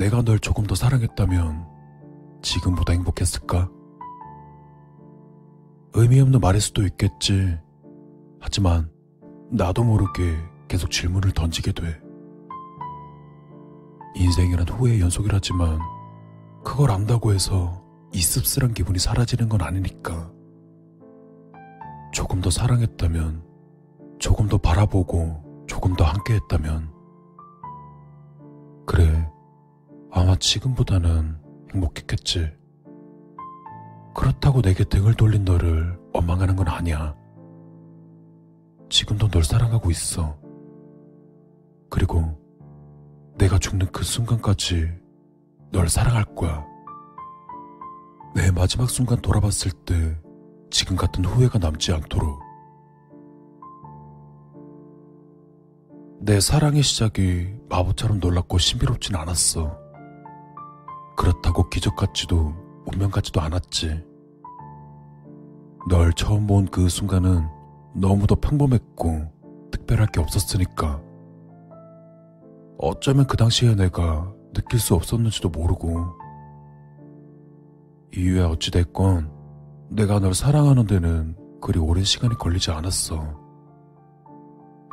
내가 널 조금 더 사랑했다면 지금보다 행복했을까? 의미 없는 말일 수도 있겠지. 하지만 나도 모르게 계속 질문을 던지게 돼. 인생이란 후회의 연속이라지만 그걸 안다고 해서 이 씁쓸한 기분이 사라지는 건 아니니까. 조금 더 사랑했다면, 조금 더 바라보고, 조금 더 함께 했다면. 그래, 아마 지금보다는 행복했겠지. 그렇다고 내게 등을 돌린 너를 원망하는 건 아니야. 지금도 널 사랑하고 있어. 그리고 내가 죽는 그 순간까지 널 사랑할 거야. 내 마지막 순간 돌아봤을 때 지금 같은 후회가 남지 않도록. 내 사랑의 시작이 마법처럼 놀랍고 신비롭진 않았어. 그렇다고 기적 같지도 운명 같지도 않았지. 널 처음 본 그 순간은 너무도 평범했고 특별할 게 없었으니까. 어쩌면 그 당시에 내가 느낄 수 없었는지도 모르고. 이유야 어찌됐건 내가 널 사랑하는 데는 그리 오랜 시간이 걸리지 않았어.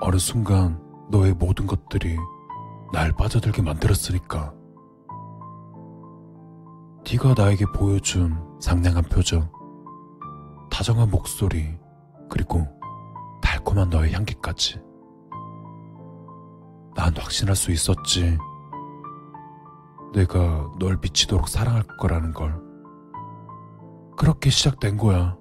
어느 순간 너의 모든 것들이 날 빠져들게 만들었으니까. 네가 나에게 보여준 상냥한 표정, 다정한 목소리, 그리고 달콤한 너의 향기까지. 난 확신할 수 있었지. 내가 널 미치도록 사랑할 거라는 걸. 그렇게 시작된 거야.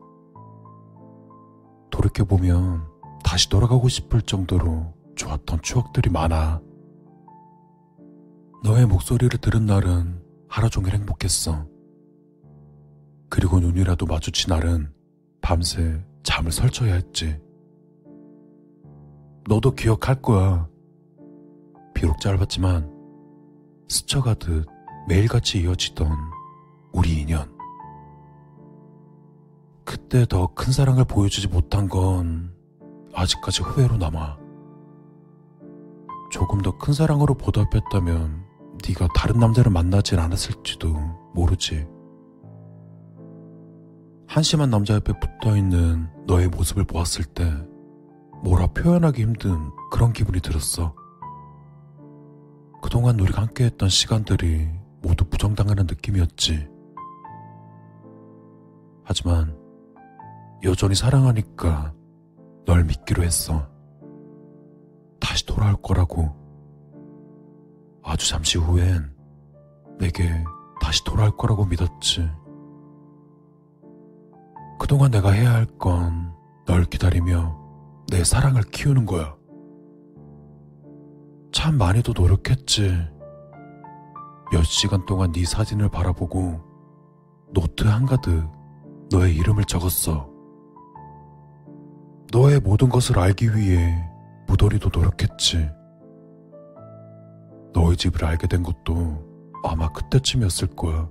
돌이켜보면 다시 돌아가고 싶을 정도로 좋았던 추억들이 많아. 너의 목소리를 들은 날은 하루 종일 행복했어. 그리고 눈이라도 마주친 날은 밤새 잠을 설쳐야 했지. 너도 기억할 거야. 비록 짧았지만 스쳐가듯 매일같이 이어지던 우리 인연. 그때 더 큰 사랑을 보여주지 못한 건 아직까지 후회로 남아. 조금 더 큰 사랑으로 보답했다면 네가 다른 남자를 만나진 않았을지도 모르지. 한심한 남자 옆에 붙어있는 너의 모습을 보았을 때 뭐라 표현하기 힘든 그런 기분이 들었어. 그동안 우리가 함께했던 시간들이 모두 부정당하는 느낌이었지. 하지만 여전히 사랑하니까 널 믿기로 했어. 다시 돌아올 거라고. 아주 잠시 후엔 내게 다시 돌아올 거라고 믿었지. 그동안 내가 해야 할 건 널 기다리며 내 사랑을 키우는 거야. 참 많이도 노력했지. 몇 시간 동안 네 사진을 바라보고 노트 한가득 너의 이름을 적었어. 너의 모든 것을 알기 위해 무던히도 노력했지. 너의 집을 알게 된 것도 아마 그때쯤이었을 거야.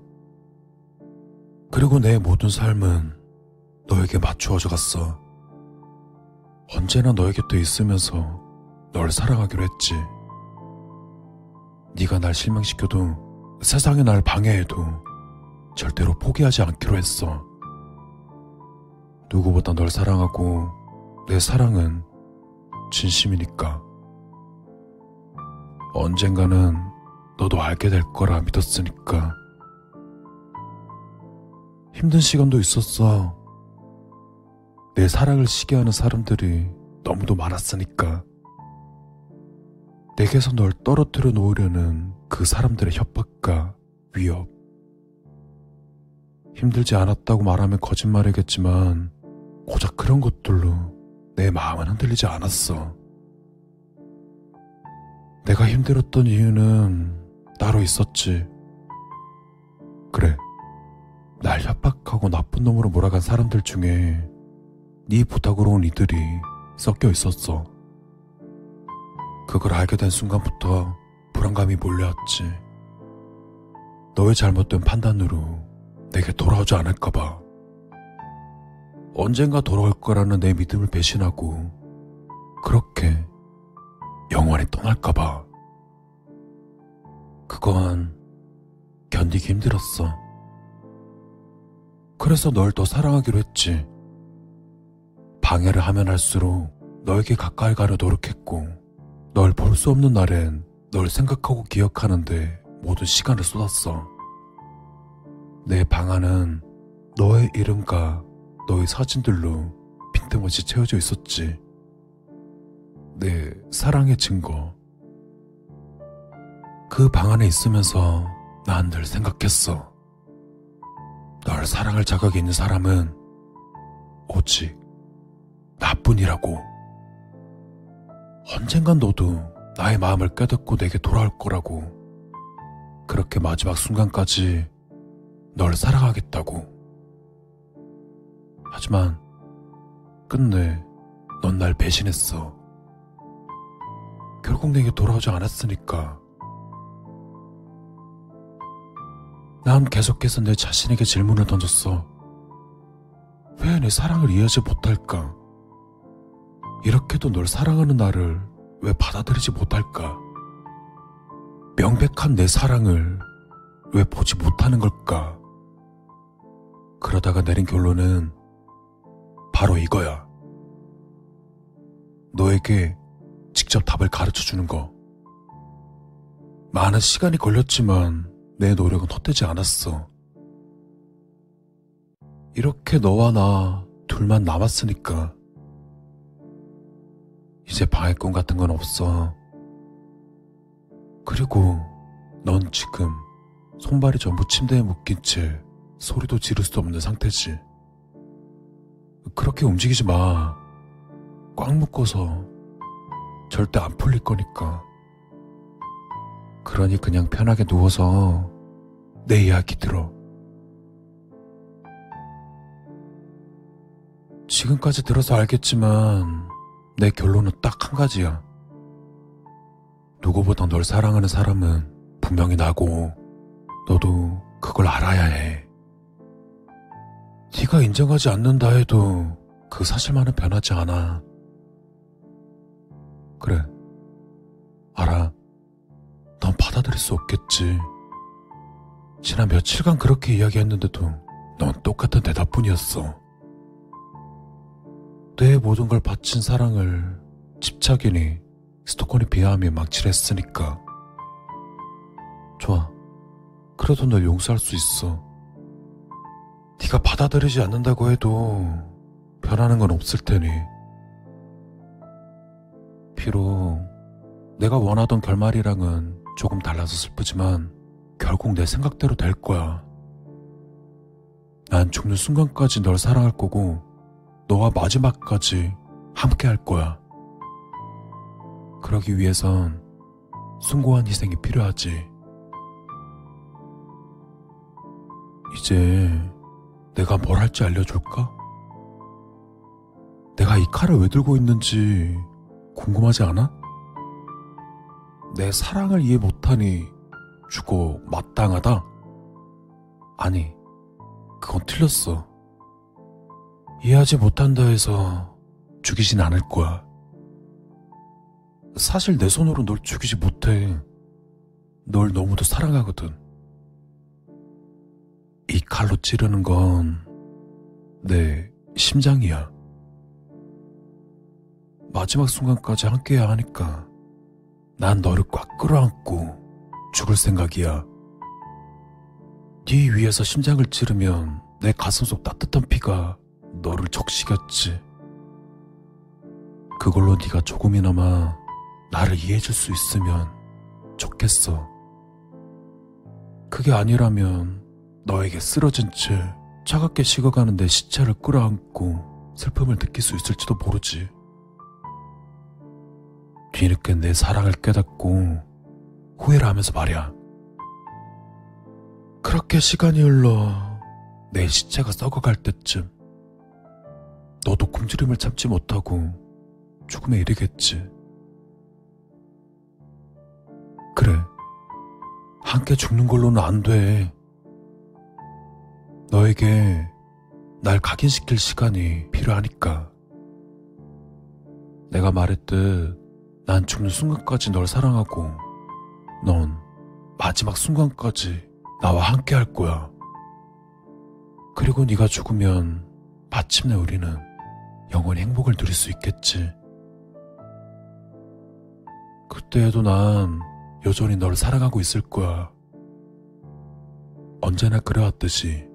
그리고 내 모든 삶은 너에게 맞추어져 갔어. 언제나 너의 곁에 있으면서 널 사랑하기로 했지. 네가 날 실망시켜도 세상이 날 방해해도 절대로 포기하지 않기로 했어. 누구보다 널 사랑하고 내 사랑은 진심이니까. 언젠가는 너도 알게 될 거라 믿었으니까. 힘든 시간도 있었어. 내 사랑을 시기하는 사람들이 너무도 많았으니까. 내게서 널 떨어뜨려 놓으려는 그 사람들의 협박과 위협. 힘들지 않았다고 말하면 거짓말이겠지만, 고작 그런 것들로 내 마음은 흔들리지 않았어. 내가 힘들었던 이유는 따로 있었지. 그래. 날 협박하고 나쁜 놈으로 몰아간 사람들 중에 네 부탁으로 온 이들이 섞여 있었어. 그걸 알게 된 순간부터 불안감이 몰려왔지. 너의 잘못된 판단으로 내게 돌아오지 않을까봐. 언젠가 돌아올 거라는 내 믿음을 배신하고 그렇게 영원히 떠날까봐. 그건 견디기 힘들었어. 그래서 널 더 사랑하기로 했지. 방해를 하면 할수록 너에게 가까이 가려 노력했고, 널 볼 수 없는 날엔 널 생각하고 기억하는데 모든 시간을 쏟았어. 내 방 안은 너의 이름과 너의 사진들로 빈틈없이 채워져 있었지. 내 사랑의 증거. 그 방 안에 있으면서 난 늘 생각했어. 널 사랑할 자격이 있는 사람은 오직 나뿐이라고. 언젠간 너도 나의 마음을 깨닫고 내게 돌아올 거라고. 그렇게 마지막 순간까지 널 사랑하겠다고. 하지만 끝내 넌 날 배신했어. 결국 내게 돌아오지 않았으니까. 난 계속해서 내 자신에게 질문을 던졌어. 왜 내 사랑을 이해하지 못할까? 이렇게도 널 사랑하는 나를 왜 받아들이지 못할까? 명백한 내 사랑을 왜 보지 못하는 걸까? 그러다가 내린 결론은 바로 이거야. 너에게 직접 답을 가르쳐 주는 거. 많은 시간이 걸렸지만 내 노력은 헛되지 않았어. 이렇게 너와 나 둘만 남았으니까. 이제 방해꾼 같은 건 없어. 그리고 넌 지금 손발이 전부 침대에 묶인 채 소리도 지를 수 없는 상태지. 그렇게 움직이지 마. 꽉 묶어서 절대 안 풀릴 거니까. 그러니 그냥 편하게 누워서 내 이야기 들어. 지금까지 들어서 알겠지만 내 결론은 딱 한 가지야. 누구보다 널 사랑하는 사람은 분명히 나고 너도 그걸 알아야 해. 네가 인정하지 않는다 해도 그 사실만은 변하지 않아. 그래. 알아. 넌 받아들일 수 없겠지. 지난 며칠간 그렇게 이야기했는데도 넌 똑같은 대답뿐이었어. 내 모든 걸 바친 사랑을 집착이니 스토커니 비하하며 망치를 했으니까. 좋아. 그래도 널 용서할 수 있어. 네가 받아들이지 않는다고 해도 변하는 건 없을 테니. 비록 내가 원하던 결말이랑은 조금 달라서 슬프지만 결국 내 생각대로 될 거야. 난 죽는 순간까지 널 사랑할 거고 너와 마지막까지 함께 할 거야. 그러기 위해선 숭고한 희생이 필요하지. 이제 내가 뭘 할지 알려줄까? 내가 이 칼을 왜 들고 있는지 궁금하지 않아? 내 사랑을 이해 못하니 죽어 마땅하다? 아니, 그건 틀렸어. 이해하지 못한다 해서 죽이진 않을 거야. 사실 내 손으로 널 죽이지 못해. 널 너무도 사랑하거든. 이 칼로 찌르는 건 내 심장이야. 마지막 순간까지 함께해야 하니까 난 너를 꽉 끌어안고 죽을 생각이야. 네 위에서 심장을 찌르면 내 가슴속 따뜻한 피가 너를 적시겠지. 그걸로 네가 조금이나마 나를 이해해줄 수 있으면 좋겠어. 그게 아니라면 너에게 쓰러진 채 차갑게 식어가는 내 시체를 끌어안고 슬픔을 느낄 수 있을지도 모르지. 뒤늦게 내 사랑을 깨닫고 후회를 하면서 말이야. 그렇게 시간이 흘러 내 시체가 썩어갈 때쯤 너도 굶주림을 참지 못하고 죽음에 이르겠지. 그래. 함께 죽는 걸로는 안 돼. 너에게 날 각인시킬 시간이 필요하니까. 내가 말했듯 난 죽는 순간까지 널 사랑하고 넌 마지막 순간까지 나와 함께 할 거야. 그리고 네가 죽으면 마침내 우리는 영원히 행복을 누릴 수 있겠지. 그때에도 난 여전히 널 사랑하고 있을 거야. 언제나 그래왔듯이